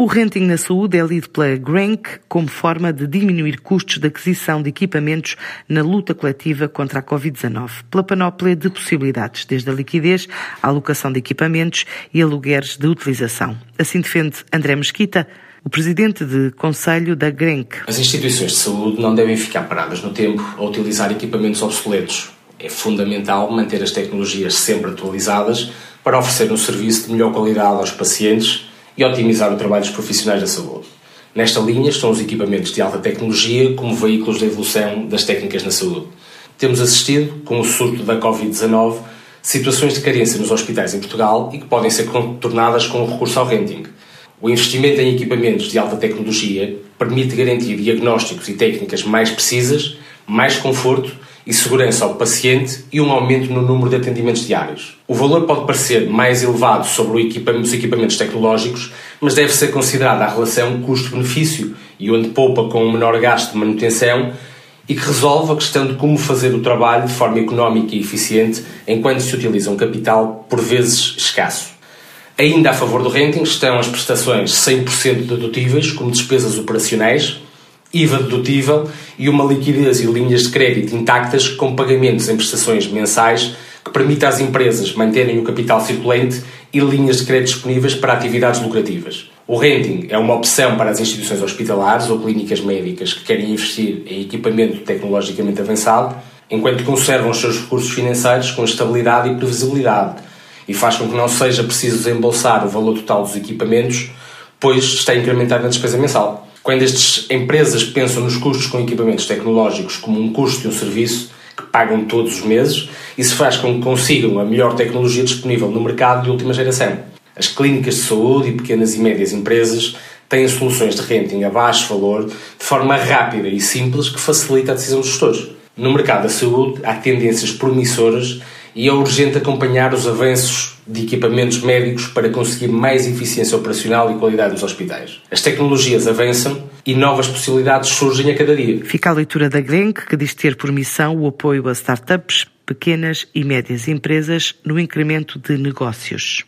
O renting na saúde é lido pela GRANC como forma de diminuir custos de aquisição de equipamentos na luta coletiva contra a Covid-19, pela panóplia de possibilidades, desde a liquidez, a alocação de equipamentos e alugueres de utilização. Assim defende André Mesquita, o presidente de Conselho da GRENC. As instituições de saúde não devem ficar paradas no tempo a utilizar equipamentos obsoletos. É fundamental manter as tecnologias sempre atualizadas para oferecer um serviço de melhor qualidade aos pacientes e otimizar o trabalho dos profissionais da saúde. Nesta linha estão os equipamentos de alta tecnologia como veículos de evolução das técnicas na saúde. Temos assistido, com o surto da Covid-19, situações de carência nos hospitais em Portugal e que podem ser contornadas com o recurso ao renting. O investimento em equipamentos de alta tecnologia permite garantir diagnósticos e técnicas mais precisas, mais conforto e segurança ao paciente e um aumento no número de atendimentos diários. O valor pode parecer mais elevado sobre os equipamentos tecnológicos, mas deve ser considerada a relação custo-benefício e onde poupa com um menor gasto de manutenção e que resolve a questão de como fazer o trabalho de forma económica e eficiente enquanto se utiliza um capital por vezes escasso. Ainda a favor do renting estão as prestações 100% dedutíveis como despesas operacionais, IVA dedutível e uma liquidez e linhas de crédito intactas com pagamentos em prestações mensais que permita às empresas manterem o capital circulante e linhas de crédito disponíveis para atividades lucrativas. O renting é uma opção para as instituições hospitalares ou clínicas médicas que querem investir em equipamento tecnologicamente avançado, enquanto conservam os seus recursos financeiros com estabilidade e previsibilidade, e faz com que não seja preciso desembolsar o valor total dos equipamentos, pois está incrementado na despesa mensal. Quando estas empresas pensam nos custos com equipamentos tecnológicos como um custo de um serviço que pagam todos os meses, isso faz com que consigam a melhor tecnologia disponível no mercado de última geração. As clínicas de saúde e pequenas e médias empresas têm soluções de renting a baixo valor de forma rápida e simples que facilita a decisão dos gestores. No mercado da saúde há tendências promissoras e é urgente acompanhar os avanços de equipamentos médicos para conseguir mais eficiência operacional e qualidade nos hospitais. As tecnologias avançam e novas possibilidades surgem a cada dia. Fica a leitura da Glenc, que diz ter por missão o apoio a startups, pequenas e médias empresas no incremento de negócios.